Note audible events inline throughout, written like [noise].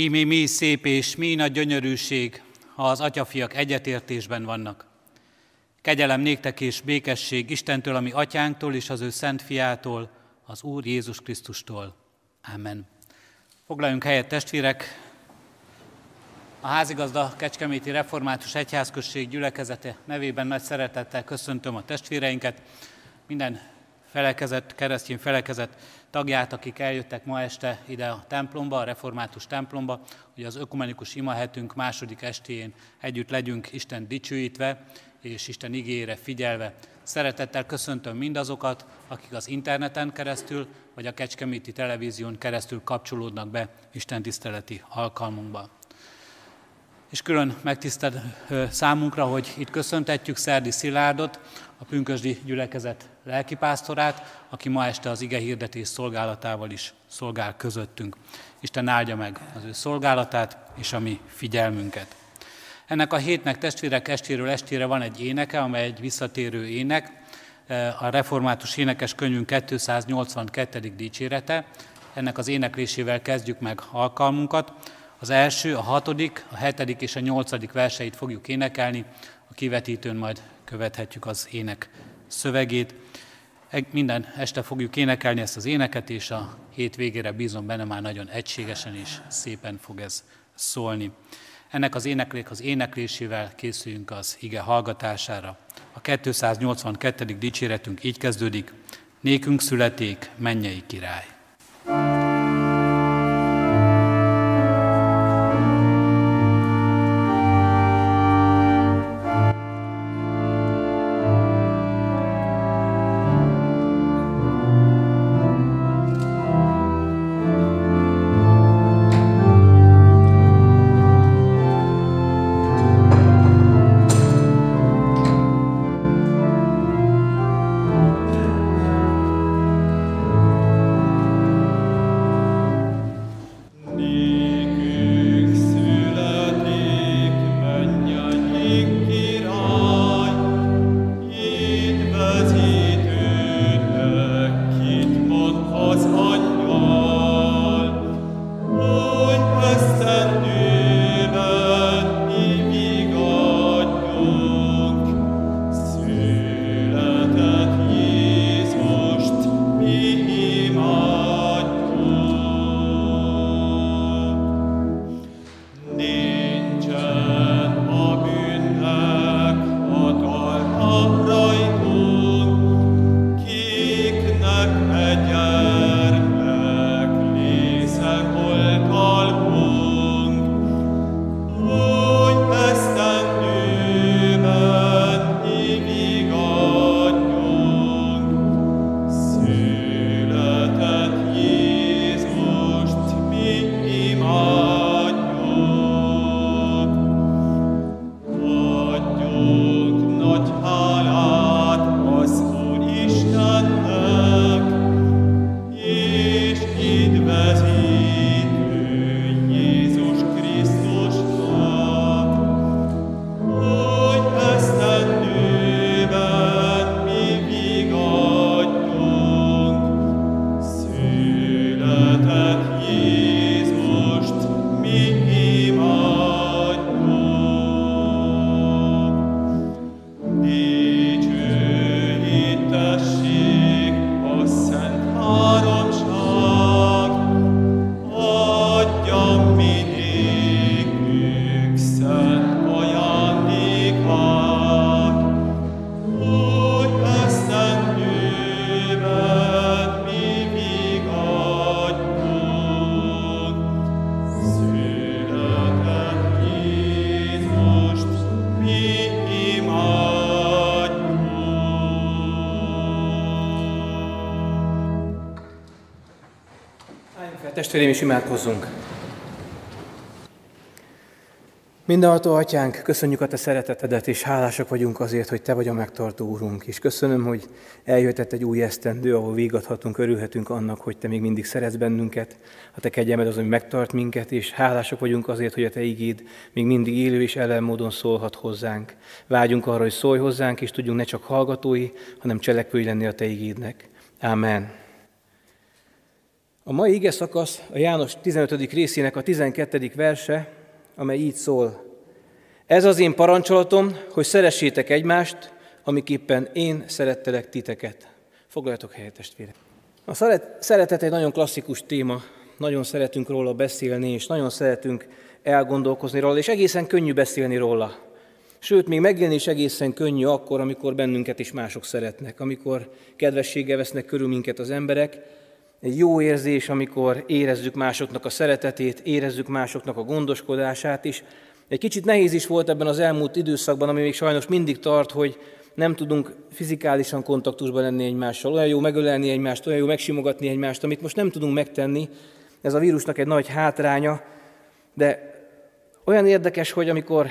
Ímé mi szép és mi nagy gyönyörűség, ha az atyafiak egyetértésben vannak. Kegyelem néktek és békesség Istentől, ami atyánktól és az ő szent fiától, az Úr Jézus Krisztustól. Amen. Foglaljunk helyet, testvérek! A házigazda Kecskeméti Református Egyházközség gyülekezete nevében nagy szeretettel köszöntöm a testvéreinket, minden felekezett, keresztény felekezett tagját, akik eljöttek ma este ide a templomba, a református templomba, hogy az ökumenikus imahetünk második estéjén együtt legyünk Isten dicsőítve és Isten igére figyelve. Szeretettel köszöntöm mindazokat, akik az interneten keresztül, vagy a Kecskeméti televízión keresztül kapcsolódnak be Isten tiszteleti alkalmunkba. És külön megtisztel számunkra, hogy itt köszöntetjük Szerdi Szilárdot, a Pünkösdi gyülekezet lelkipásztorát, aki ma este az ige hirdetés szolgálatával is szolgál közöttünk. Isten áldja meg az ő szolgálatát és a mi figyelmünket. Ennek a hétnek testvérek estéről estére van egy éneke, amely egy visszatérő ének, a református énekes könyvünk 282. dicsérete. Ennek az éneklésével kezdjük meg alkalmunkat. Az első, a hatodik, a hetedik és a nyolcadik verseit fogjuk énekelni, a kivetítőn majd követhetjük az ének szövegét. Minden este fogjuk énekelni ezt az éneket, és a hét végére bízom benne már nagyon egységesen és szépen fog ez szólni. Ennek az éneklék az éneklésével készüljünk az ige hallgatására. A 282. dicséretünk így kezdődik, Nékünk születék mennyei király. Testvéreim, is imádkozzunk! Mindenható Atyánk, köszönjük a Te szeretetedet, és hálásak vagyunk azért, hogy Te vagy a megtartó Úrunk. És köszönöm, hogy eljöhetett egy új esztendő, ahol végathatunk, örülhetünk annak, hogy Te még mindig szeretsz bennünket, a Te kegyelmed az, hogy megtart minket, és hálásak vagyunk azért, hogy a Te igéd még mindig élő és ellenmódon szólhat hozzánk. Vágyunk arra, hogy szólj hozzánk, és tudjunk ne csak hallgatói, hanem cselekvői lenni a Te igédnek. Amen. A mai ige szakasz a János 15. részének a 12. verse, amely így szól. Ez az én parancsolatom, hogy szeressétek egymást, amiképpen én szerettelek titeket. Foglaljatok helyet, testvérek. A szeretet egy nagyon klasszikus téma, nagyon szeretünk róla beszélni, és nagyon szeretünk elgondolkozni róla, és egészen könnyű beszélni róla. Sőt, még megélni is egészen könnyű akkor, amikor bennünket is mások szeretnek, amikor kedvességgel vesznek körül minket az emberek. Egy jó érzés, amikor érezzük másoknak a szeretetét, érezzük másoknak a gondoskodását is. Egy kicsit nehéz is volt ebben az elmúlt időszakban, ami még sajnos mindig tart, hogy nem tudunk fizikálisan kontaktusban lenni egymással. Olyan jó megölelni egymást, olyan jó megsimogatni egymást, amit most nem tudunk megtenni. Ez a vírusnak egy nagy hátránya, de olyan érdekes, hogy amikor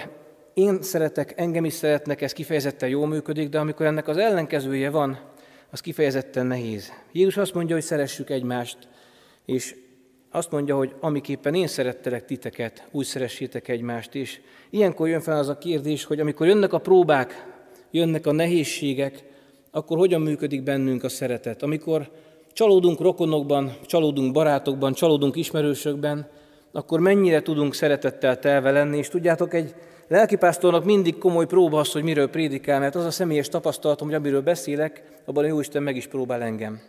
én szeretek, engem is szeretnek, ez kifejezetten jól működik, de amikor ennek az ellenkezője van, az kifejezetten nehéz. Jézus azt mondja, hogy szeressük egymást, és azt mondja, hogy amiképpen én szerettelek titeket, úgy szeressétek egymást is. Ilyenkor jön fel az a kérdés, hogy amikor jönnek a próbák, jönnek a nehézségek, akkor hogyan működik bennünk a szeretet? Amikor csalódunk rokonokban, csalódunk barátokban, csalódunk ismerősökben, akkor mennyire tudunk szeretettel telve lenni, és tudjátok, egy lelkipásztornak mindig komoly próba az, hogy miről prédikál, mert az a személyes tapasztalatom, hogy amiről beszélek, abban a Jóisten meg is próbál engem.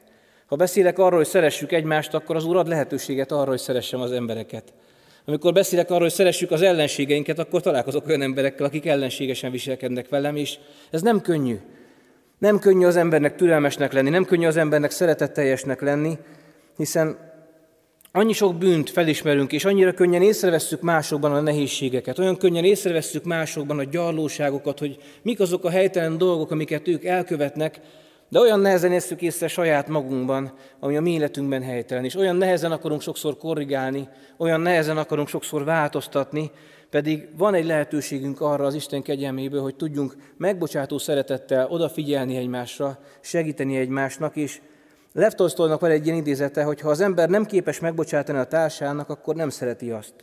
Ha beszélek arról, hogy szeressük egymást, akkor az Úr ad lehetőséget arra, hogy szeressem az embereket. Amikor beszélek arról, hogy szeressük az ellenségeinket, akkor találkozok olyan emberekkel, akik ellenségesen viselkednek velem, és ez nem könnyű. Nem könnyű az embernek türelmesnek lenni, nem könnyű az embernek szeretetteljesnek lenni, hiszen Annyi sok bűnt felismerünk, és annyira könnyen észrevesszük másokban a nehézségeket, olyan könnyen észrevesszük másokban a gyarlóságokat, hogy mik azok a helytelen dolgok, amiket ők elkövetnek, de olyan nehezen észük észre saját magunkban, ami a mi életünkben helytelen, és olyan nehezen akarunk sokszor korrigálni, olyan nehezen akarunk sokszor változtatni, pedig van egy lehetőségünk arra az Isten kegyelméből, hogy tudjunk megbocsátó szeretettel odafigyelni egymásra, segíteni egymásnak, és Lev Tolstoynak van egy ilyen idézete, hogy ha az ember nem képes megbocsátani a társának, akkor nem szereti azt.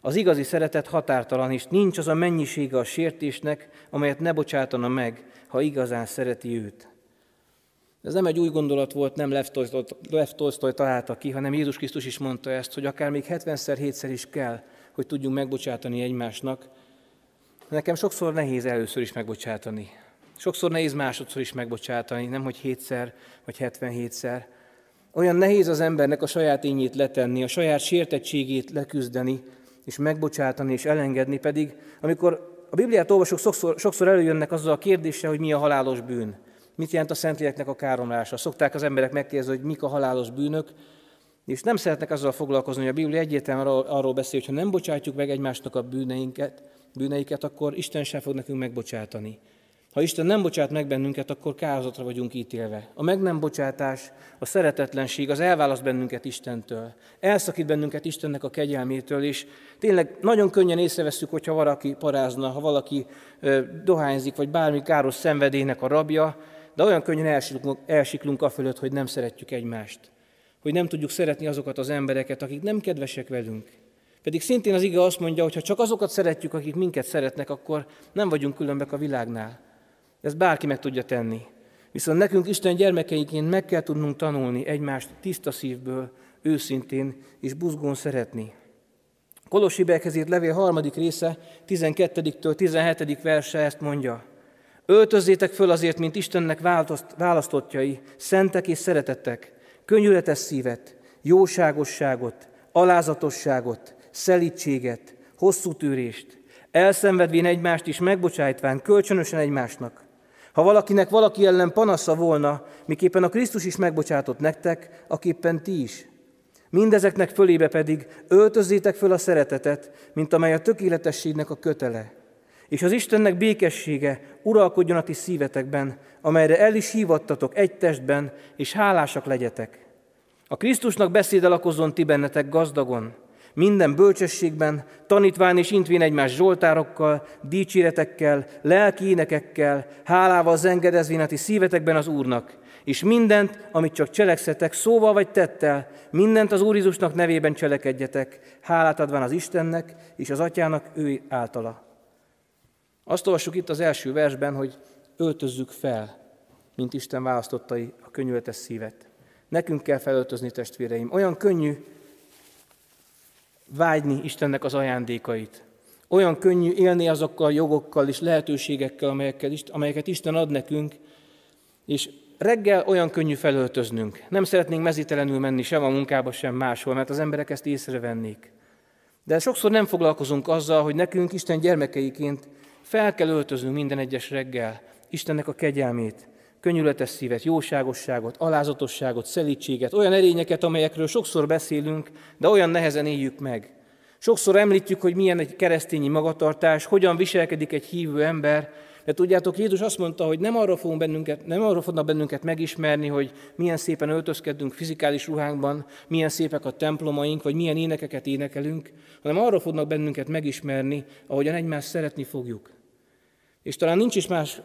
Az igazi szeretet határtalan, és nincs az a mennyisége a sértésnek, amelyet ne bocsátana meg, ha igazán szereti őt. Ez nem egy új gondolat volt, nem Lev Tolstoy, Lev találta ki, hanem Jézus Krisztus is mondta ezt, hogy akár még 70-szer, 7-szer is kell, hogy tudjunk megbocsátani egymásnak. Nekem sokszor nehéz először is megbocsátani. Sokszor nehéz másodszor is megbocsátani, nem hogy hétszer vagy 77-szer. Olyan nehéz az embernek a saját ényét letenni, a saját sértettségét leküzdeni, és megbocsátani és elengedni, pedig amikor a Bibliát olvasok, sokszor, sokszor előjönnek azzal a kérdéssel, hogy mi a halálos bűn. Mit jelent a Szentléleknek a káromlása? Szokták az emberek megkérdezni, hogy mik a halálos bűnök, és nem szeretnek azzal foglalkozni, hogy a Biblia egyértelműen arról beszél, hogy ha nem bocsátjuk meg egymásnak a bűneinket, bűneiket, akkor Isten sem fog nekünk megbocsátani. Ha Isten nem bocsát meg bennünket, akkor kározatra vagyunk ítélve. A meg nem bocsátás, a szeretetlenség, az elválaszt bennünket Istentől. Elszakít bennünket Istennek a kegyelmétől, és tényleg nagyon könnyen észreveszünk, hogyha valaki parázna, ha valaki ö, dohányzik, vagy bármi káros szenvedélynek a rabja, de olyan könnyen elsiklunk, elsiklunk fölött, hogy nem szeretjük egymást. Hogy nem tudjuk szeretni azokat az embereket, akik nem kedvesek velünk. Pedig szintén az ige azt mondja, hogy ha csak azokat szeretjük, akik minket szeretnek, akkor nem vagyunk különbek a világnál. Ezt bárki meg tudja tenni. Viszont nekünk Isten gyermekeiként meg kell tudnunk tanulni egymást tiszta szívből, őszintén és buzgón szeretni. Kolossibekhez írt levél harmadik része, 12-től 17. verse ezt mondja. Öltözzétek föl azért, mint Istennek választottjai, szentek és szeretettek, könnyületes szívet, jóságosságot, alázatosságot, szelítséget, hosszú tűrést, elszenvedvén egymást is megbocsájtván kölcsönösen egymásnak, ha valakinek valaki ellen panasza volna, miképpen a Krisztus is megbocsátott nektek, aképpen ti is. Mindezeknek fölébe pedig öltözzétek föl a szeretetet, mint amely a tökéletességnek a kötele. És az Istennek békessége uralkodjon a ti szívetekben, amelyre el is hívattatok egy testben, és hálásak legyetek. A Krisztusnak beszéde lakozzon ti bennetek gazdagon, minden bölcsességben, tanítván és intvén egymás zsoltárokkal, dicséretekkel, lelki énekekkel, hálával zengedezvén a ti szívetekben az Úrnak, és mindent, amit csak cselekszetek, szóval vagy tettel, mindent az Úr Jézusnak nevében cselekedjetek, hálát adván az Istennek és az Atyának ő általa. Azt olvassuk itt az első versben, hogy öltözzük fel, mint Isten választottai a könyvetes szívet. Nekünk kell felöltözni, testvéreim. Olyan könnyű vágyni Istennek az ajándékait. Olyan könnyű élni azokkal a jogokkal és lehetőségekkel, amelyekkel, amelyeket Isten ad nekünk, és reggel olyan könnyű felöltöznünk. Nem szeretnénk mezítelenül menni sem a munkába, sem máshol, mert az emberek ezt észrevennék. De sokszor nem foglalkozunk azzal, hogy nekünk Isten gyermekeiként fel kell öltöznünk minden egyes reggel Istennek a kegyelmét, könnyületes szívet, jóságosságot, alázatosságot, szelítséget, olyan erényeket, amelyekről sokszor beszélünk, de olyan nehezen éljük meg. Sokszor említjük, hogy milyen egy keresztényi magatartás, hogyan viselkedik egy hívő ember, de tudjátok, Jézus azt mondta, hogy nem arra, fogunk bennünket, nem arra fognak bennünket megismerni, hogy milyen szépen öltözkedünk fizikális ruhánkban, milyen szépek a templomaink, vagy milyen énekeket énekelünk, hanem arra fognak bennünket megismerni, ahogyan egymást szeretni fogjuk. És talán nincs is más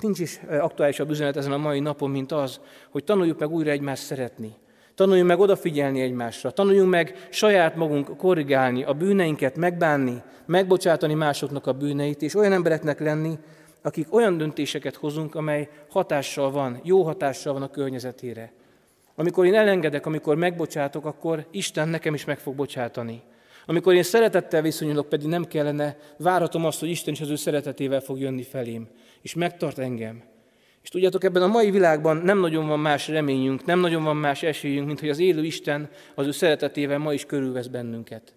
nincs is aktuálisabb üzenet ezen a mai napon, mint az, hogy tanuljuk meg újra egymást szeretni. Tanuljunk meg odafigyelni egymásra, tanuljunk meg saját magunk korrigálni, a bűneinket megbánni, megbocsátani másoknak a bűneit, és olyan embereknek lenni, akik olyan döntéseket hozunk, amely hatással van, jó hatással van a környezetére. Amikor én elengedek, amikor megbocsátok, akkor Isten nekem is meg fog bocsátani. Amikor én szeretettel viszonyulok, pedig nem kellene, várhatom azt, hogy Isten is az ő szeretetével fog jönni felém, és megtart engem. És tudjátok, ebben a mai világban nem nagyon van más reményünk, nem nagyon van más esélyünk, mint hogy az élő Isten az ő szeretetével ma is körülvesz bennünket.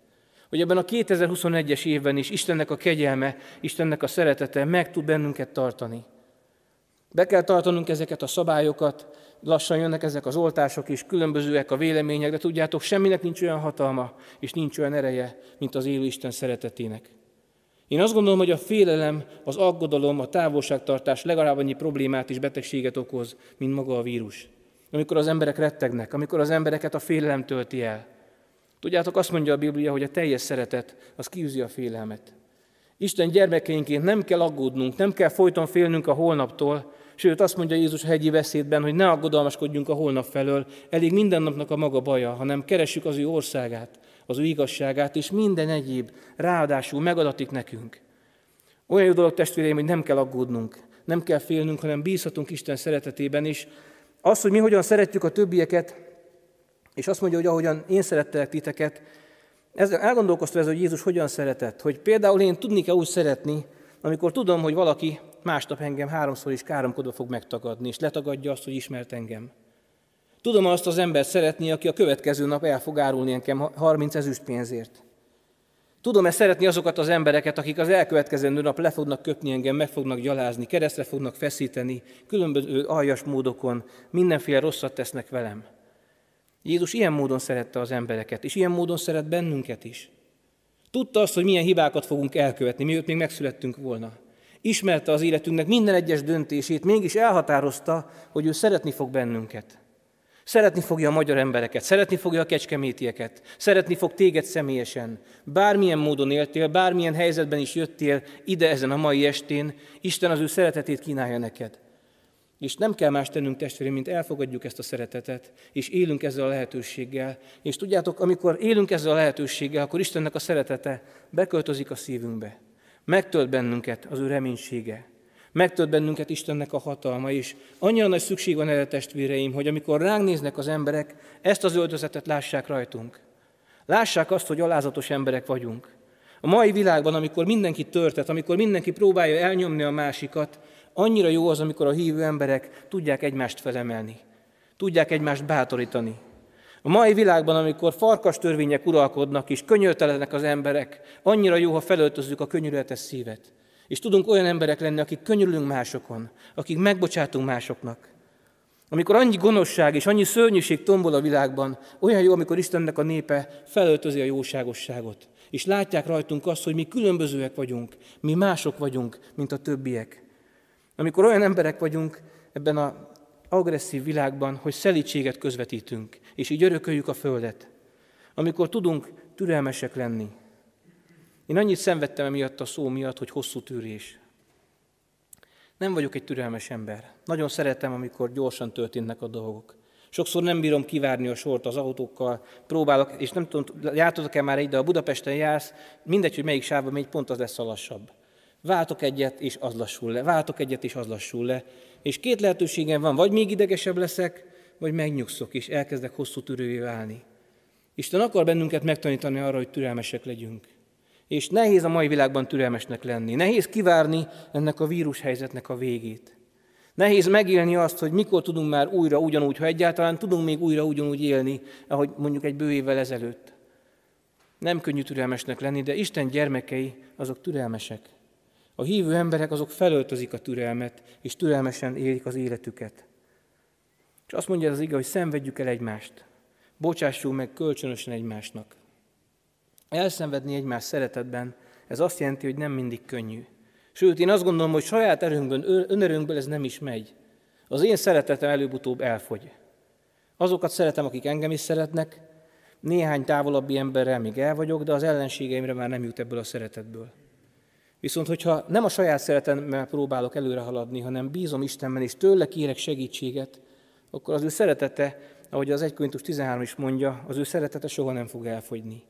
Hogy ebben a 2021-es évben is Istennek a kegyelme, Istennek a szeretete meg tud bennünket tartani. Be kell tartanunk ezeket a szabályokat, lassan jönnek ezek az oltások is, különbözőek a vélemények, de tudjátok, semminek nincs olyan hatalma, és nincs olyan ereje, mint az élő Isten szeretetének. Én azt gondolom, hogy a félelem, az aggodalom, a távolságtartás legalább annyi problémát és betegséget okoz, mint maga a vírus. Amikor az emberek rettegnek, amikor az embereket a félelem tölti el. Tudjátok, azt mondja a Biblia, hogy a teljes szeretet az kiűzi a félelmet. Isten gyermekeinként nem kell aggódnunk, nem kell folyton félnünk a holnaptól, sőt azt mondja Jézus hegyi beszédben, hogy ne aggodalmaskodjunk a holnap felől, elég minden napnak a maga baja, hanem keressük az ő országát, az ő igazságát, és minden egyéb ráadásul megadatik nekünk. Olyan jó dolog, testvéreim, hogy nem kell aggódnunk, nem kell félnünk, hanem bízhatunk Isten szeretetében is. Az, hogy mi hogyan szeretjük a többieket, és azt mondja, hogy ahogyan én szerettelek titeket, ez, elgondolkoztam ez, hogy Jézus hogyan szeretett. Hogy például én tudni kell úgy szeretni, amikor tudom, hogy valaki másnap engem háromszor is káromkodva fog megtagadni, és letagadja azt, hogy ismert engem. Tudom azt az embert szeretni, aki a következő nap el fog árulni engem 30 ezüst. Tudom-e szeretni azokat az embereket, akik az elkövetkező nap le fognak köpni engem, meg fognak gyalázni, keresztre fognak feszíteni, különböző aljas módokon, mindenféle rosszat tesznek velem. Jézus ilyen módon szerette az embereket, és ilyen módon szeret bennünket is. Tudta azt, hogy milyen hibákat fogunk elkövetni, mielőtt még megszülettünk volna. Ismerte az életünknek minden egyes döntését, mégis elhatározta, hogy ő szeretni fog bennünket. Szeretni fogja a magyar embereket, szeretni fogja a kecskemétieket, szeretni fog téged személyesen. Bármilyen módon éltél, bármilyen helyzetben is jöttél ide ezen a mai estén, Isten az ő szeretetét kínálja neked. És nem kell más tennünk testvérem, mint elfogadjuk ezt a szeretetet, és élünk ezzel a lehetőséggel. És tudjátok, amikor élünk ezzel a lehetőséggel, akkor Istennek a szeretete beköltözik a szívünkbe. Megtölt bennünket az ő reménysége. Megtölt bennünket Istennek a hatalma, és annyira nagy szükség van erre testvéreim, hogy amikor ránk néznek az emberek, ezt az öltözetet lássák rajtunk. Lássák azt, hogy alázatos emberek vagyunk. A mai világban, amikor mindenki törtet, amikor mindenki próbálja elnyomni a másikat, annyira jó az, amikor a hívő emberek tudják egymást felemelni, tudják egymást bátorítani. A mai világban, amikor farkas törvények uralkodnak és könyörtelenek az emberek, annyira jó, ha felöltözzük a könyörületes szívet. És tudunk olyan emberek lenni, akik könyörülünk másokon, akik megbocsátunk másoknak. Amikor annyi gonoszság és annyi szörnyűség tombol a világban, olyan jó, amikor Istennek a népe felöltözi a jóságosságot. És látják rajtunk azt, hogy mi különbözőek vagyunk, mi mások vagyunk, mint a többiek. Amikor olyan emberek vagyunk ebben az agresszív világban, hogy szelítséget közvetítünk, és így örököljük a Földet. Amikor tudunk türelmesek lenni, én annyit szenvedtem emiatt a szó miatt, hogy hosszú tűrés. Nem vagyok egy türelmes ember. Nagyon szeretem, amikor gyorsan történnek a dolgok. Sokszor nem bírom kivárni a sort az autókkal, próbálok, és nem tudom, jártatok-e már egy, de a Budapesten jársz, mindegy, hogy melyik sávban megy, pont az lesz a lassabb. Váltok egyet, és az lassul le. Váltok egyet, és az lassul le. És két lehetőségem van, vagy még idegesebb leszek, vagy megnyugszok, és elkezdek hosszú türővé válni. Isten akar bennünket megtanítani arra, hogy türelmesek legyünk. És nehéz a mai világban türelmesnek lenni. Nehéz kivárni ennek a vírushelyzetnek a végét. Nehéz megélni azt, hogy mikor tudunk már újra ugyanúgy, ha egyáltalán tudunk még újra ugyanúgy élni, ahogy mondjuk egy bő évvel ezelőtt. Nem könnyű türelmesnek lenni, de Isten gyermekei azok türelmesek. A hívő emberek azok felöltözik a türelmet, és türelmesen élik az életüket. És azt mondja az ige, hogy szenvedjük el egymást. Bocsássuk meg kölcsönösen egymásnak. Elszenvedni egymás szeretetben, ez azt jelenti, hogy nem mindig könnyű. Sőt, én azt gondolom, hogy saját erőnkből, önerőnkből ez nem is megy. Az én szeretetem előbb-utóbb elfogy. Azokat szeretem, akik engem is szeretnek, néhány távolabbi emberrel még el vagyok, de az ellenségeimre már nem jut ebből a szeretetből. Viszont, hogyha nem a saját szeretemmel próbálok előre haladni, hanem bízom Istenben, és tőle kérek segítséget, akkor az ő szeretete, ahogy az 1 Korintus 13 is mondja, az ő szeretete soha nem fog elfogyni.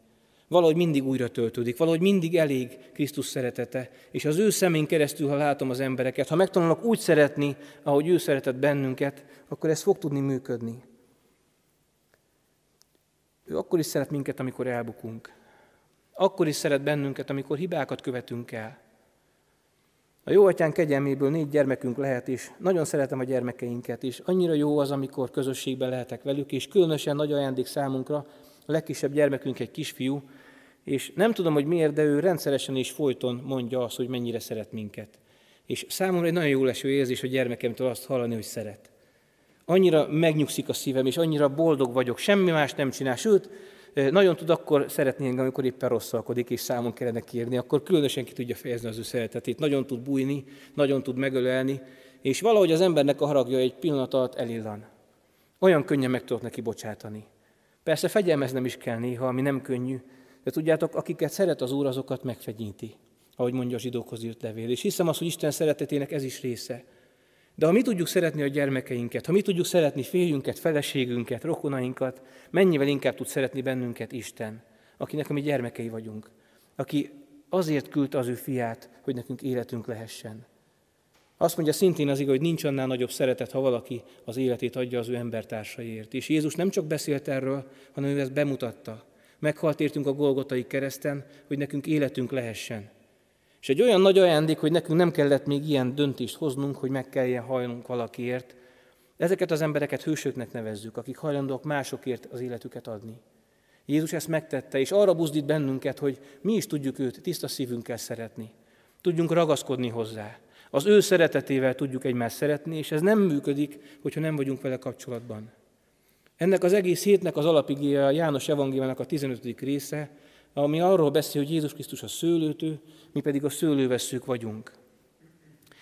Valahogy mindig újra töltődik, valahogy mindig elég Krisztus szeretete, és az ő szemén keresztül, ha látom az embereket, ha megtanulok úgy szeretni, ahogy ő szeretett bennünket, akkor ez fog tudni működni. Ő akkor is szeret minket, amikor elbukunk. Akkor is szeret bennünket, amikor hibákat követünk el. A jó atyán kegyelméből négy gyermekünk lehet, és nagyon szeretem a gyermekeinket, és annyira jó az, amikor közösségben lehetek velük, és különösen nagy ajándék számunkra, a legkisebb gyermekünk egy kisfiú, és nem tudom, hogy miért, de ő rendszeresen és folyton mondja azt, hogy mennyire szeret minket. És számomra egy nagyon jó leső érzés a gyermekemtől azt hallani, hogy szeret. Annyira megnyugszik a szívem, és annyira boldog vagyok, semmi más nem csinál. Sőt, nagyon tud akkor szeretni engem, amikor éppen rosszalkodik, és számon kellene kérni, akkor különösen ki tudja fejezni az ő szeretetét. Nagyon tud bújni, nagyon tud megölelni, és valahogy az embernek a haragja egy pillanat alatt elillan. Olyan könnyen meg tudok neki bocsátani. Persze fegyelmeznem is kell néha, ami nem könnyű, de tudjátok, akiket szeret az Úr, azokat megfegyíti, ahogy mondja a zsidókhoz írt levél. És hiszem azt, hogy Isten szeretetének ez is része. De ha mi tudjuk szeretni a gyermekeinket, ha mi tudjuk szeretni férjünket, feleségünket, rokonainkat, mennyivel inkább tud szeretni bennünket Isten, akinek a mi gyermekei vagyunk, aki azért küldte az ő fiát, hogy nekünk életünk lehessen. Azt mondja szintén az igaz, hogy nincs annál nagyobb szeretet, ha valaki az életét adja az ő embertársaiért. És Jézus nem csak beszélt erről, hanem ő ezt bemutatta. Meghalt értünk a Golgotai kereszten, hogy nekünk életünk lehessen. És egy olyan nagy ajándék, hogy nekünk nem kellett még ilyen döntést hoznunk, hogy meg kelljen hajlunk valakiért. Ezeket az embereket hősöknek nevezzük, akik hajlandóak másokért az életüket adni. Jézus ezt megtette, és arra buzdít bennünket, hogy mi is tudjuk őt tiszta szívünkkel szeretni. Tudjunk ragaszkodni hozzá. Az ő szeretetével tudjuk egymást szeretni, és ez nem működik, hogyha nem vagyunk vele kapcsolatban. Ennek az egész hétnek az alapigéje a János evangéliumának a 15. része, ami arról beszél, hogy Jézus Krisztus a szőlőtő, mi pedig a szőlőveszők vagyunk.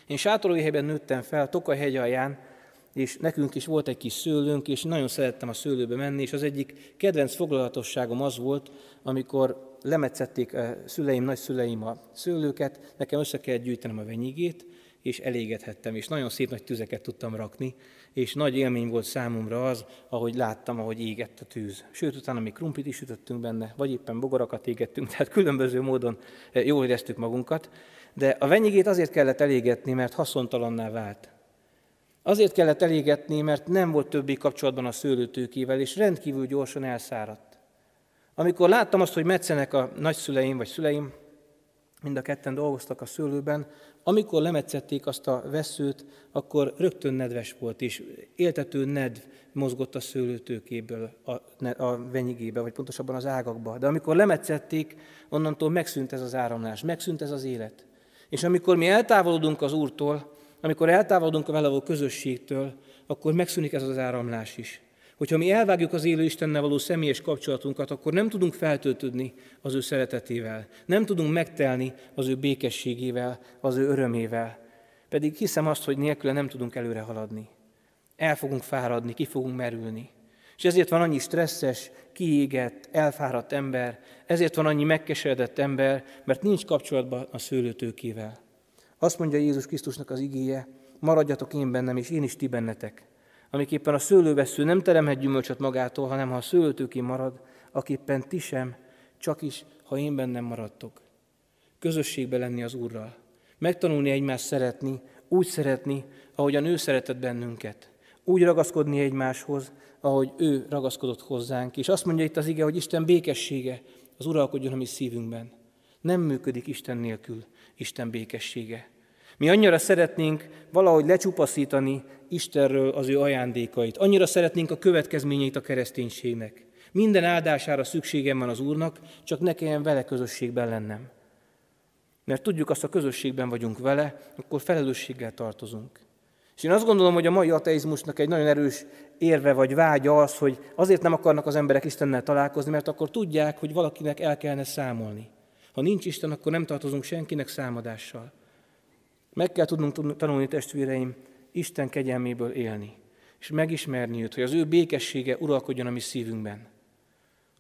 Én sátorújhelyben nőttem fel, Tokaj hegy alján, és nekünk is volt egy kis szőlőnk, és nagyon szerettem a szőlőbe menni, és az egyik kedvenc foglalatosságom az volt, amikor lemetszették a szüleim, nagyszüleim a szőlőket, nekem össze kellett gyűjtenem a venyigét, és elégethettem, és nagyon szép nagy tüzeket tudtam rakni, és nagy élmény volt számomra az, ahogy láttam, ahogy égett a tűz. Sőt, utána még krumplit is sütöttünk benne, vagy éppen bogaраkat égettünk, [laughs] tehát különböző módon eh, jól éreztük magunkat. De a venyigét azért kellett elégetni, mert haszontalanná vált. Azért kellett elégetni, mert nem volt többé kapcsolatban a szőlőtőkével, és rendkívül gyorsan elszáradt. Amikor láttam azt, hogy metszenek a nagyszüleim vagy szüleim, mind a ketten dolgoztak a szőlőben, amikor lemetszették azt a veszőt, akkor rögtön nedves volt, és éltető nedv mozgott a szőlőtőkéből a, a venyigébe, vagy pontosabban az ágakba. De amikor lemetszették, onnantól megszűnt ez az áramlás, megszűnt ez az élet. És amikor mi eltávolodunk az Úrtól, amikor eltávolodunk a vele közösségtől, akkor megszűnik ez az áramlás is. Hogyha mi elvágjuk az élő Istennel való személyes kapcsolatunkat, akkor nem tudunk feltöltődni az ő szeretetével, nem tudunk megtelni az ő békességével, az ő örömével. Pedig hiszem azt, hogy nélküle nem tudunk előre haladni. El fogunk fáradni, ki fogunk merülni. És ezért van annyi stresszes, kiégett, elfáradt ember, ezért van annyi megkeseredett ember, mert nincs kapcsolatban a szőlőtőkével. Azt mondja Jézus Krisztusnak az igéje, maradjatok én bennem, és én is ti bennetek amiképpen a szőlővesző nem teremhet gyümölcsöt magától, hanem ha a szőlőtőké marad, aképpen ti sem, csak is, ha én bennem maradtok. Közösségbe lenni az Úrral. Megtanulni egymást szeretni, úgy szeretni, ahogyan ő szeretett bennünket. Úgy ragaszkodni egymáshoz, ahogy ő ragaszkodott hozzánk. És azt mondja itt az ige, hogy Isten békessége az uralkodjon a mi szívünkben. Nem működik Isten nélkül Isten békessége. Mi annyira szeretnénk valahogy lecsupaszítani Istenről az ő ajándékait. Annyira szeretnénk a következményeit a kereszténységnek. Minden áldására szükségem van az Úrnak, csak ne kelljen vele közösségben lennem. Mert tudjuk azt, a közösségben vagyunk vele, akkor felelősséggel tartozunk. És én azt gondolom, hogy a mai ateizmusnak egy nagyon erős érve vagy vágya az, hogy azért nem akarnak az emberek Istennel találkozni, mert akkor tudják, hogy valakinek el kellene számolni. Ha nincs Isten, akkor nem tartozunk senkinek számadással. Meg kell tudnunk tanulni, testvéreim, Isten kegyelméből élni, és megismerni őt, hogy az ő békessége uralkodjon a mi szívünkben.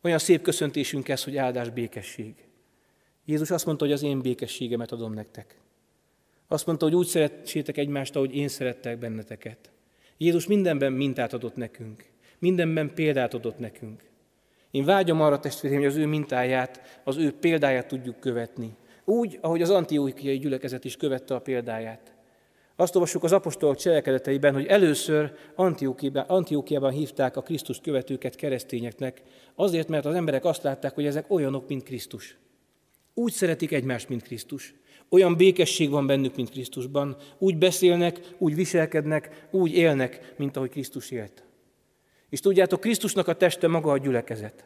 Olyan szép köszöntésünk ez, hogy áldás békesség. Jézus azt mondta, hogy az én békességemet adom nektek. Azt mondta, hogy úgy szeretsétek egymást, ahogy én szerettek benneteket. Jézus mindenben mintát adott nekünk. Mindenben példát adott nekünk. Én vágyom arra, testvérem, hogy az ő mintáját, az ő példáját tudjuk követni. Úgy, ahogy az antiókiai gyülekezet is követte a példáját. Azt olvassuk az apostolok cselekedeteiben, hogy először Antiókiában, Antiókiában hívták a Krisztus követőket keresztényeknek, azért, mert az emberek azt látták, hogy ezek olyanok, mint Krisztus. Úgy szeretik egymást, mint Krisztus. Olyan békesség van bennük, mint Krisztusban. Úgy beszélnek, úgy viselkednek, úgy élnek, mint ahogy Krisztus élt. És tudjátok, Krisztusnak a teste maga a gyülekezet.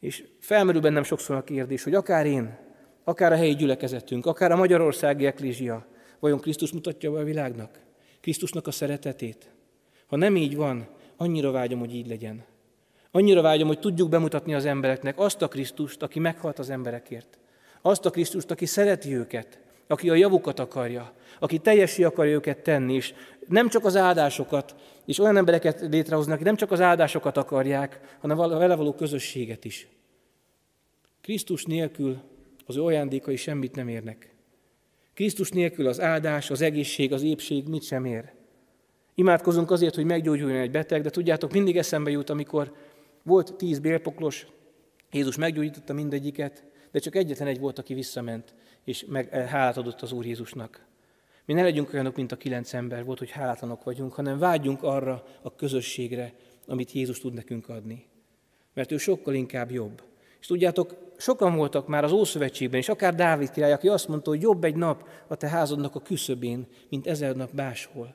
És felmerül bennem sokszor a kérdés, hogy akár én, akár a helyi gyülekezetünk, akár a Magyarországi Eklézsia, vajon Krisztus mutatja be a világnak? Krisztusnak a szeretetét? Ha nem így van, annyira vágyom, hogy így legyen. Annyira vágyom, hogy tudjuk bemutatni az embereknek azt a Krisztust, aki meghalt az emberekért. Azt a Krisztust, aki szereti őket, aki a javukat akarja, aki teljesi akarja őket tenni, és nem csak az áldásokat, és olyan embereket létrehoznak, akik nem csak az áldásokat akarják, hanem a vele való közösséget is. Krisztus nélkül az ő ajándékai semmit nem érnek. Krisztus nélkül az áldás, az egészség, az épség mit sem ér. Imádkozunk azért, hogy meggyógyuljon egy beteg, de tudjátok, mindig eszembe jut, amikor volt tíz bélpoklos, Jézus meggyógyította mindegyiket, de csak egyetlen egy volt, aki visszament, és meg, eh, hálát adott az Úr Jézusnak. Mi ne legyünk olyanok, mint a kilenc ember volt, hogy hálátlanok vagyunk, hanem vágyjunk arra a közösségre, amit Jézus tud nekünk adni. Mert ő sokkal inkább jobb. És tudjátok, sokan voltak már az Ószövetségben, és akár Dávid király, aki azt mondta, hogy jobb egy nap a te házadnak a küszöbén, mint ezer nap máshol.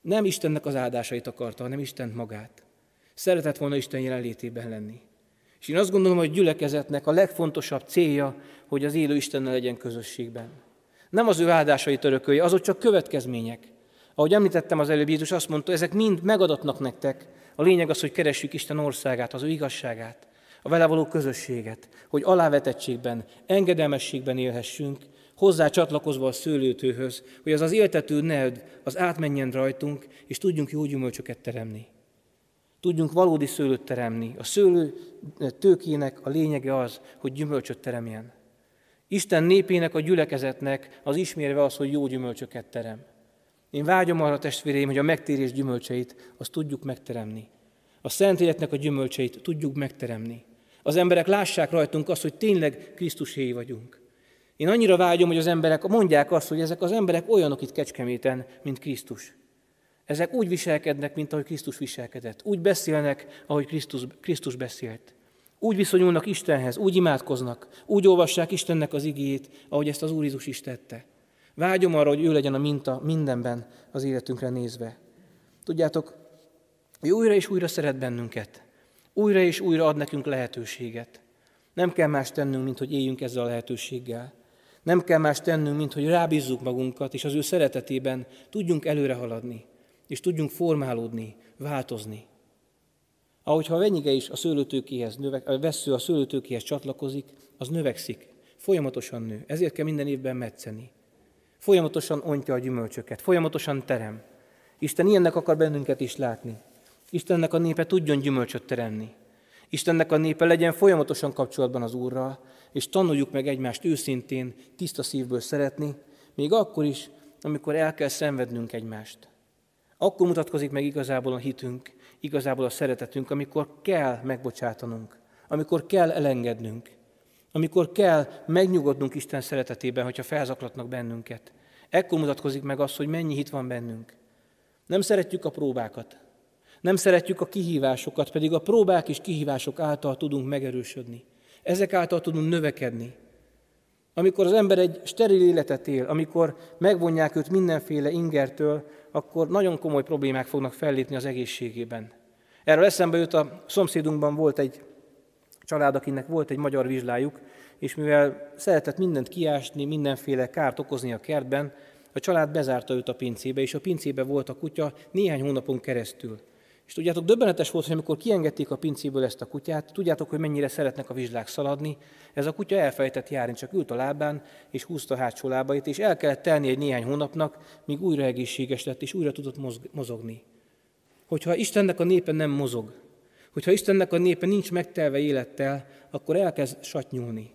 Nem Istennek az áldásait akarta, hanem Istent magát. Szeretett volna Isten jelenlétében lenni. És én azt gondolom, hogy gyülekezetnek a legfontosabb célja, hogy az élő Istennel legyen közösségben. Nem az ő áldásai törökölj, azok csak következmények. Ahogy említettem az előbb, Jézus azt mondta, ezek mind megadatnak nektek. A lényeg az, hogy keressük Isten országát, az ő igazságát, a vele való közösséget, hogy alávetettségben, engedelmességben élhessünk, hozzá csatlakozva a szőlőtőhöz, hogy az az éltető ned az átmenjen rajtunk, és tudjunk jó gyümölcsöket teremni. Tudjunk valódi szőlőt teremni. A szőlő tőkének a lényege az, hogy gyümölcsöt teremjen. Isten népének, a gyülekezetnek az ismérve az, hogy jó gyümölcsöket terem. Én vágyom arra, testvéreim, hogy a megtérés gyümölcseit azt tudjuk megteremni. A Szentélyeknek a gyümölcseit tudjuk megteremni. Az emberek lássák rajtunk azt, hogy tényleg Krisztuséi vagyunk. Én annyira vágyom, hogy az emberek mondják azt, hogy ezek az emberek olyanok itt Kecskeméten, mint Krisztus. Ezek úgy viselkednek, mint ahogy Krisztus viselkedett. Úgy beszélnek, ahogy Krisztus, Krisztus beszélt. Úgy viszonyulnak Istenhez, úgy imádkoznak, úgy olvassák Istennek az igét, ahogy ezt az Úr Jézus is tette. Vágyom arra, hogy ő legyen a minta mindenben az életünkre nézve. Tudjátok, ő újra és újra szeret bennünket. Újra és újra ad nekünk lehetőséget. Nem kell más tennünk, mint hogy éljünk ezzel a lehetőséggel. Nem kell más tennünk, mint hogy rábízzuk magunkat, és az ő szeretetében tudjunk előre haladni és tudjunk formálódni, változni. Ahogyha a venyige is a szőlőtőkéhez, növek, a vesző a szőlőtőkéhez csatlakozik, az növekszik, folyamatosan nő. Ezért kell minden évben metszeni. Folyamatosan ontja a gyümölcsöket, folyamatosan terem. Isten ilyennek akar bennünket is látni. Istennek a népe tudjon gyümölcsöt teremni. Istennek a népe legyen folyamatosan kapcsolatban az Úrral, és tanuljuk meg egymást őszintén, tiszta szívből szeretni, még akkor is, amikor el kell szenvednünk egymást. Akkor mutatkozik meg igazából a hitünk, igazából a szeretetünk, amikor kell megbocsátanunk, amikor kell elengednünk, amikor kell megnyugodnunk Isten szeretetében, hogyha felzaklatnak bennünket. Ekkor mutatkozik meg az, hogy mennyi hit van bennünk. Nem szeretjük a próbákat. Nem szeretjük a kihívásokat, pedig a próbák és kihívások által tudunk megerősödni. Ezek által tudunk növekedni. Amikor az ember egy steril életet él, amikor megvonják őt mindenféle ingertől, akkor nagyon komoly problémák fognak fellépni az egészségében. Erről eszembe jut a szomszédunkban volt egy család, akinek volt egy magyar vizslájuk, és mivel szeretett mindent kiásni, mindenféle kárt okozni a kertben, a család bezárta őt a pincébe, és a pincébe volt a kutya néhány hónapon keresztül. És tudjátok, döbbenetes volt, hogy amikor kiengedték a pincéből ezt a kutyát, tudjátok, hogy mennyire szeretnek a vizslák szaladni, ez a kutya elfejtett járni, csak ült a lábán, és húzta a hátsó lábait, és el kellett telni egy néhány hónapnak, míg újra egészséges lett, és újra tudott mozogni. Hogyha Istennek a népe nem mozog, hogyha Istennek a népe nincs megtelve élettel, akkor elkezd satnyulni.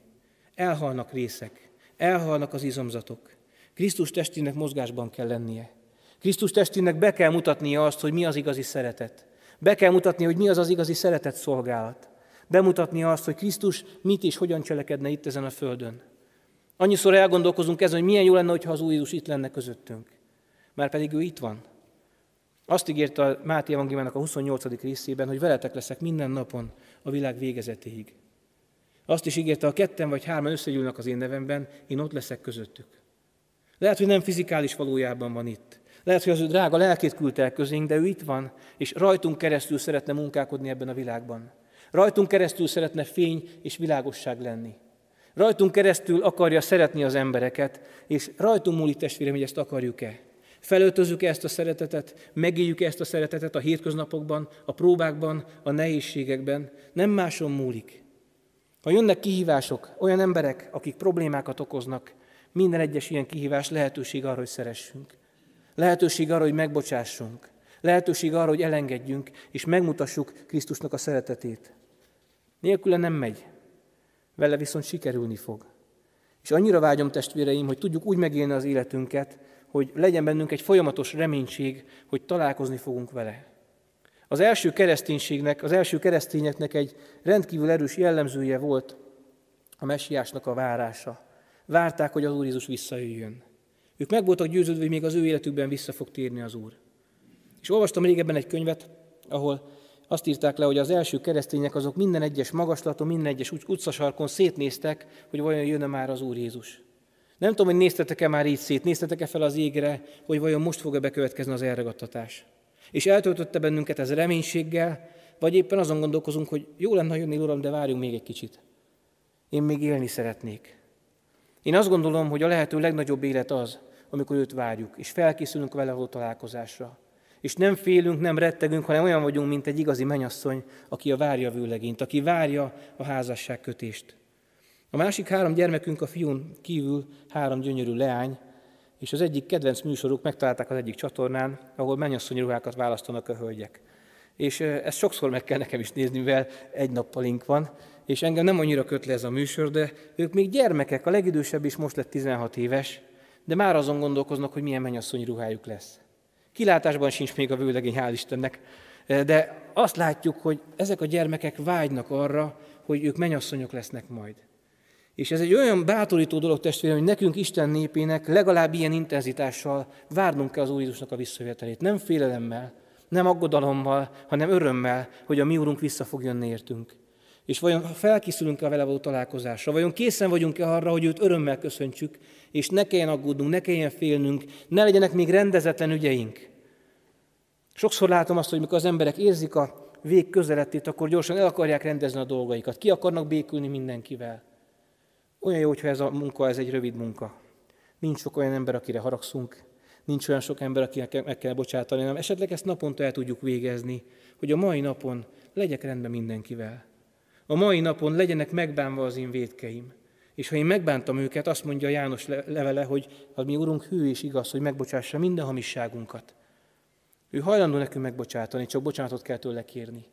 Elhalnak részek, elhalnak az izomzatok. Krisztus testének mozgásban kell lennie. Krisztus testének be kell mutatnia azt, hogy mi az igazi szeretet. Be kell mutatni, hogy mi az az igazi szeretet szolgálat. Bemutatni azt, hogy Krisztus mit és hogyan cselekedne itt ezen a földön. Annyiszor elgondolkozunk ezen, hogy milyen jó lenne, ha az új Jézus itt lenne közöttünk. Már pedig ő itt van. Azt ígérte a Máté Evangéliumának a 28. részében, hogy veletek leszek minden napon a világ végezetéig. Azt is ígérte, ha ketten vagy hárman összegyűlnek az én nevemben, én ott leszek közöttük. Lehet, hogy nem fizikális valójában van itt. Lehet, hogy az ő drága lelkét küldte el közénk, de ő itt van, és rajtunk keresztül szeretne munkálkodni ebben a világban. Rajtunk keresztül szeretne fény és világosság lenni. Rajtunk keresztül akarja szeretni az embereket, és rajtunk múlik testvérem, hogy ezt akarjuk-e. Felöltözzük-e ezt a szeretetet, megéljük-e ezt a szeretetet a hétköznapokban, a próbákban, a nehézségekben. Nem máson múlik. Ha jönnek kihívások, olyan emberek, akik problémákat okoznak, minden egyes ilyen kihívás lehetőség arra, hogy szeressünk. Lehetőség arra, hogy megbocsássunk. Lehetőség arra, hogy elengedjünk, és megmutassuk Krisztusnak a szeretetét. Nélküle nem megy. Vele viszont sikerülni fog. És annyira vágyom, testvéreim, hogy tudjuk úgy megélni az életünket, hogy legyen bennünk egy folyamatos reménység, hogy találkozni fogunk vele. Az első kereszténységnek, az első keresztényeknek egy rendkívül erős jellemzője volt a messiásnak a várása. Várták, hogy az Úr Jézus visszajöjjön. Ők meg voltak győződve, hogy még az ő életükben vissza fog térni az Úr. És olvastam régebben egy könyvet, ahol azt írták le, hogy az első keresztények azok minden egyes magaslaton, minden egyes utcasarkon szétnéztek, hogy vajon jönne már az Úr Jézus. Nem tudom, hogy néztetek-e már így szét, néztetek-e fel az égre, hogy vajon most fog-e bekövetkezni az elragadtatás. És eltöltötte bennünket ez reménységgel, vagy éppen azon gondolkozunk, hogy jó lenne, ha jönnél, Uram, de várjunk még egy kicsit. Én még élni szeretnék. Én azt gondolom, hogy a lehető legnagyobb élet az, amikor őt várjuk, és felkészülünk vele való találkozásra. És nem félünk, nem rettegünk, hanem olyan vagyunk, mint egy igazi menyasszony, aki a várja a vőlegényt, aki várja a házasság kötést. A másik három gyermekünk a fiún kívül három gyönyörű leány, és az egyik kedvenc műsoruk megtalálták az egyik csatornán, ahol mennyasszonyi ruhákat választanak a hölgyek. És ezt sokszor meg kell nekem is nézni, mivel egy nappalink van, és engem nem annyira köt le ez a műsor, de ők még gyermekek, a legidősebb is most lett 16 éves, de már azon gondolkoznak, hogy milyen mennyasszonyi ruhájuk lesz. Kilátásban sincs még a vőlegény, hál' Istennek, de azt látjuk, hogy ezek a gyermekek vágynak arra, hogy ők mennyasszonyok lesznek majd. És ez egy olyan bátorító dolog, testvérem, hogy nekünk Isten népének legalább ilyen intenzitással várnunk kell az Úr Jézusnak a visszajövetelét. Nem félelemmel, nem aggodalommal, hanem örömmel, hogy a mi Úrunk vissza fog jönni értünk. És vajon felkészülünk-e vele való találkozásra? Vajon készen vagyunk-e arra, hogy őt örömmel köszöntsük, és ne kelljen aggódnunk, ne kelljen félnünk, ne legyenek még rendezetlen ügyeink? Sokszor látom azt, hogy mikor az emberek érzik a vég közelettét, akkor gyorsan el akarják rendezni a dolgaikat. Ki akarnak békülni mindenkivel. Olyan jó, hogyha ez a munka, ez egy rövid munka. Nincs sok olyan ember, akire haragszunk, nincs olyan sok ember, akinek meg kell bocsátani, hanem esetleg ezt naponta el tudjuk végezni, hogy a mai napon legyek rendben mindenkivel. A mai napon legyenek megbánva az én védkeim. És ha én megbántam őket, azt mondja János levele, hogy az mi Urunk hű és igaz, hogy megbocsássa minden hamisságunkat. Ő hajlandó nekünk megbocsátani, csak bocsánatot kell tőle kérni.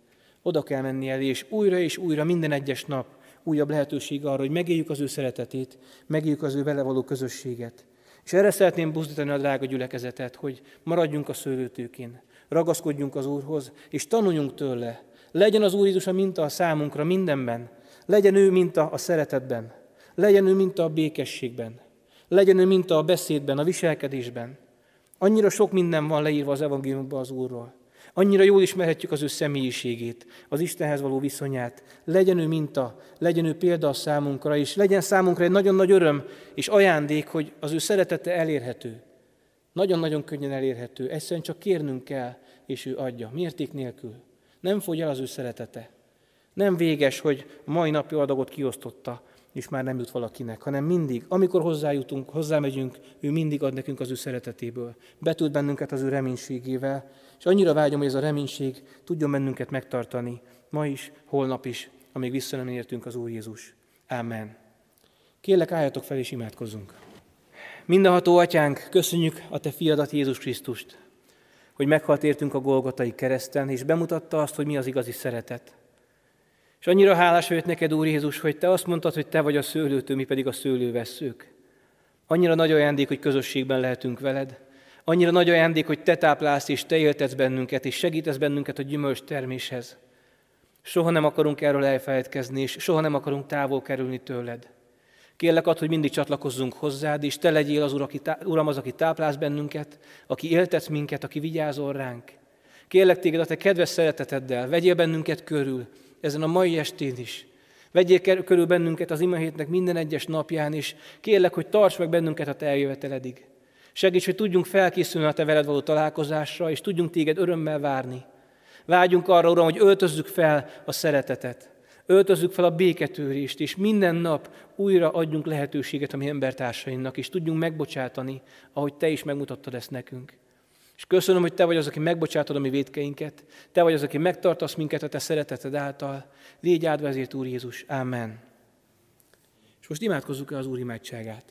Oda kell menni elé, és újra és újra minden egyes nap újabb lehetőség arra, hogy megéljük az ő szeretetét, megéljük az ő vele való közösséget. És erre szeretném buzdítani a drága gyülekezetet, hogy maradjunk a szőlőtőkén, ragaszkodjunk az Úrhoz, és tanuljunk tőle. Legyen az Úr Jézus a minta a számunkra mindenben. Legyen ő minta a szeretetben. Legyen ő minta a békességben. Legyen ő minta a beszédben, a viselkedésben. Annyira sok minden van leírva az evangéliumban az Úrról. Annyira jól ismerhetjük az ő személyiségét, az Istenhez való viszonyát. Legyen ő minta, legyen ő példa a számunkra, és legyen számunkra egy nagyon nagy öröm és ajándék, hogy az ő szeretete elérhető. Nagyon-nagyon könnyen elérhető. Egyszerűen csak kérnünk kell, és ő adja. Mérték nélkül. Nem fogy el az ő szeretete. Nem véges, hogy mai napi adagot kiosztotta, és már nem jut valakinek, hanem mindig, amikor hozzájutunk, hozzámegyünk, ő mindig ad nekünk az ő szeretetéből. Betölt bennünket az ő reménységével, és annyira vágyom, hogy ez a reménység tudjon bennünket megtartani, ma is, holnap is, amíg vissza nem értünk az Úr Jézus. Amen. Kérlek, álljatok fel és imádkozzunk. Mindenható Atyánk, köszönjük a Te fiadat Jézus Krisztust, hogy meghalt értünk a Golgotai kereszten, és bemutatta azt, hogy mi az igazi szeretet. És annyira hálás vagyok neked, Úr Jézus, hogy Te azt mondtad, hogy Te vagy a szőlőtő, mi pedig a szőlővesszők. Annyira nagy ajándék, hogy közösségben lehetünk veled. Annyira nagy ajándék, hogy Te táplálsz és Te éltetsz bennünket, és segítesz bennünket a gyümölcs terméshez. Soha nem akarunk erről elfelejtkezni, és soha nem akarunk távol kerülni tőled. Kérlek ad, hogy mindig csatlakozzunk hozzád, és Te legyél az Ur, aki, Uram az, aki táplálsz bennünket, aki éltetsz minket, aki vigyázol ránk. Kérlek téged a Te kedves szereteteddel, vegyél bennünket körül, ezen a mai estén is. Vegyél körül bennünket az imahétnek minden egyes napján, és kérlek, hogy tarts meg bennünket a Te eljöveteledig. Segíts, hogy tudjunk felkészülni a Te veled való találkozásra, és tudjunk Téged örömmel várni. Vágyunk arra, Uram, hogy öltözzük fel a szeretetet, öltözzük fel a béketőrést, és minden nap újra adjunk lehetőséget a mi embertársainknak, és tudjunk megbocsátani, ahogy Te is megmutattad ezt nekünk. És köszönöm, hogy Te vagy az, aki megbocsátod a mi védkeinket, Te vagy az, aki megtartasz minket a Te szereteted által. Légy áldva ezért, Úr Jézus. Amen. És most imádkozzuk el az Úr imádságát.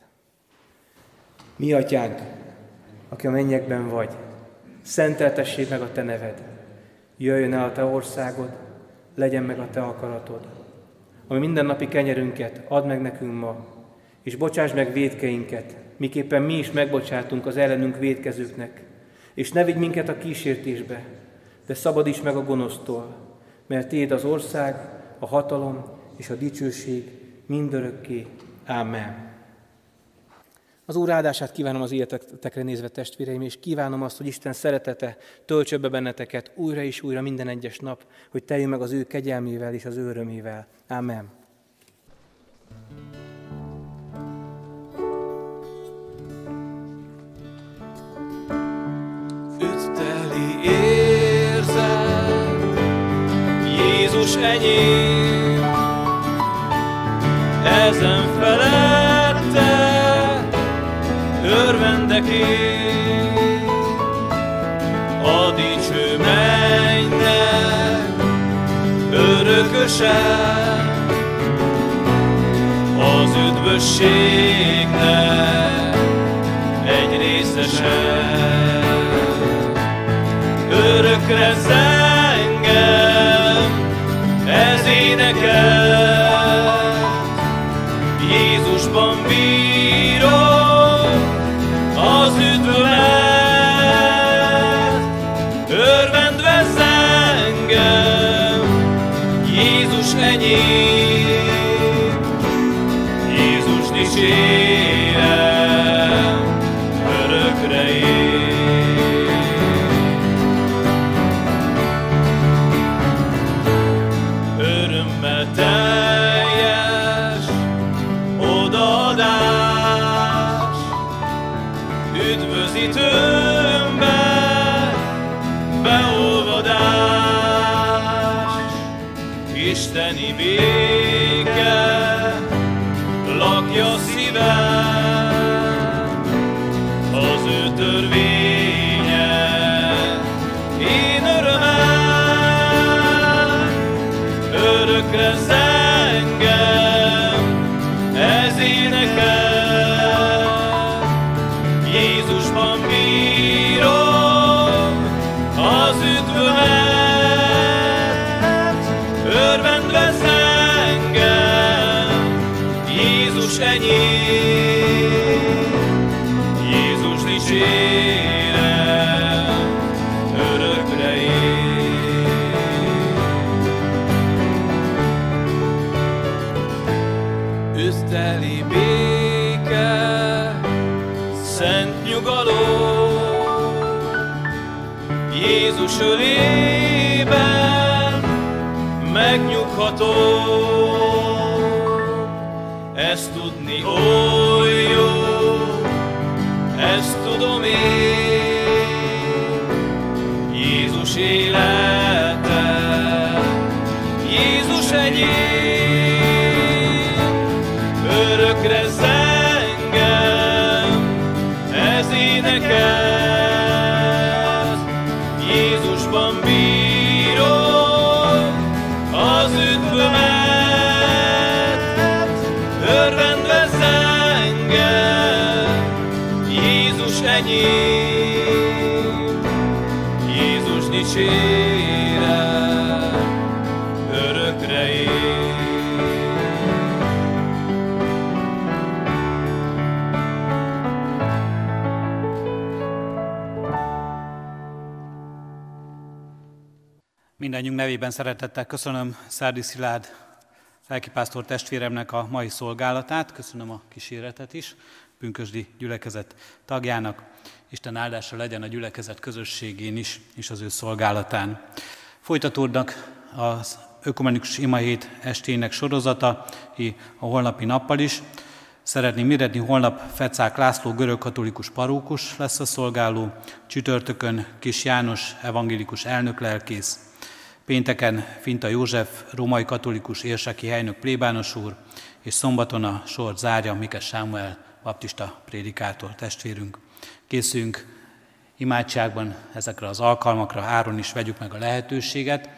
Mi atyánk, aki a mennyekben vagy, szenteltessék meg a Te neved. Jöjjön el a Te országod, legyen meg a Te akaratod. Ami mindennapi kenyerünket add meg nekünk ma, és bocsáss meg védkeinket, miképpen mi is megbocsátunk az ellenünk védkezőknek, és ne vigy minket a kísértésbe, de szabadíts meg a gonosztól, mert Téd az ország, a hatalom és a dicsőség mindörökké. Amen. Az Úr áldását kívánom az életetekre nézve testvéreim, és kívánom azt, hogy Isten szeretete töltse be benneteket újra és újra minden egyes nap, hogy teljön meg az ő kegyelmével és az ő örömével. Amen. Ütteli érzem, Jézus enyém, ezen felette én. A dicső mennynek örökösen, az üdvösségnek egy részesen. Örökre zengem, Amen. Jézus enyém, Jézus dicsére, örökre él. Nevében szeretettel köszönöm Szárdi Szilárd lelkipásztor testvéremnek a mai szolgálatát, köszönöm a kíséretet is, Pünkösdi gyülekezet tagjának. Isten áldása legyen a gyülekezet közösségén is, és az ő szolgálatán. Folytatódnak az Ökumenikus Imahét estének sorozata, a holnapi nappal is. Szeretném miredni, holnap Fecák László görögkatolikus parókus lesz a szolgáló, csütörtökön Kis János evangélikus elnöklelkész, pénteken Finta József római katolikus érseki helynök plébános úr, és szombaton a sort zárja Mikes Sámuel baptista prédikátor testvérünk. Készünk imádságban ezekre az alkalmakra, áron is vegyük meg a lehetőséget.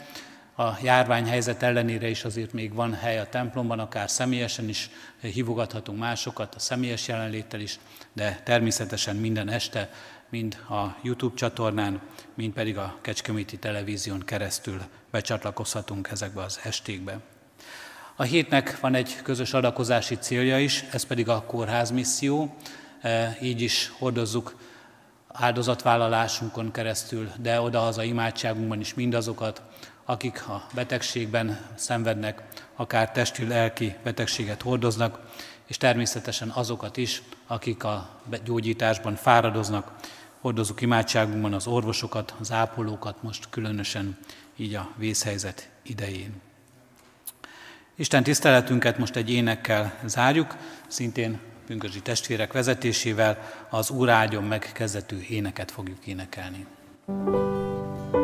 A járványhelyzet ellenére is azért még van hely a templomban, akár személyesen is hívogathatunk másokat, a személyes jelenléttel is, de természetesen minden este, mind a YouTube csatornán, mind pedig a Kecskeméti televízión keresztül becsatlakozhatunk ezekbe az estékbe. A hétnek van egy közös adakozási célja is, ez pedig a kórház misszió, így is hordozzuk áldozatvállalásunkon keresztül, de odahaza imádságunkban is mindazokat, akik a betegségben szenvednek, akár testi, lelki betegséget hordoznak, és természetesen azokat is, akik a gyógyításban fáradoznak, hordozunk imádságunkban az orvosokat, az ápolókat, most különösen így a vészhelyzet idején. Isten tiszteletünket most egy énekkel zárjuk, szintén pünkösdi testvérek vezetésével az Úr áldjon meg kezdetű éneket fogjuk énekelni. thank you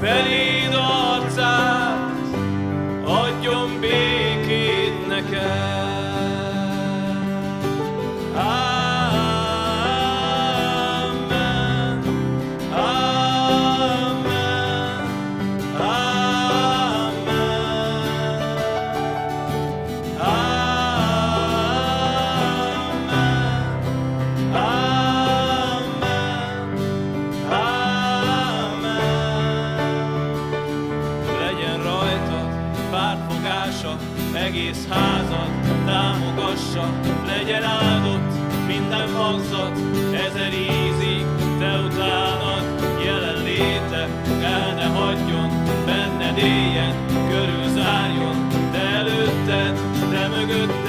Betty. good.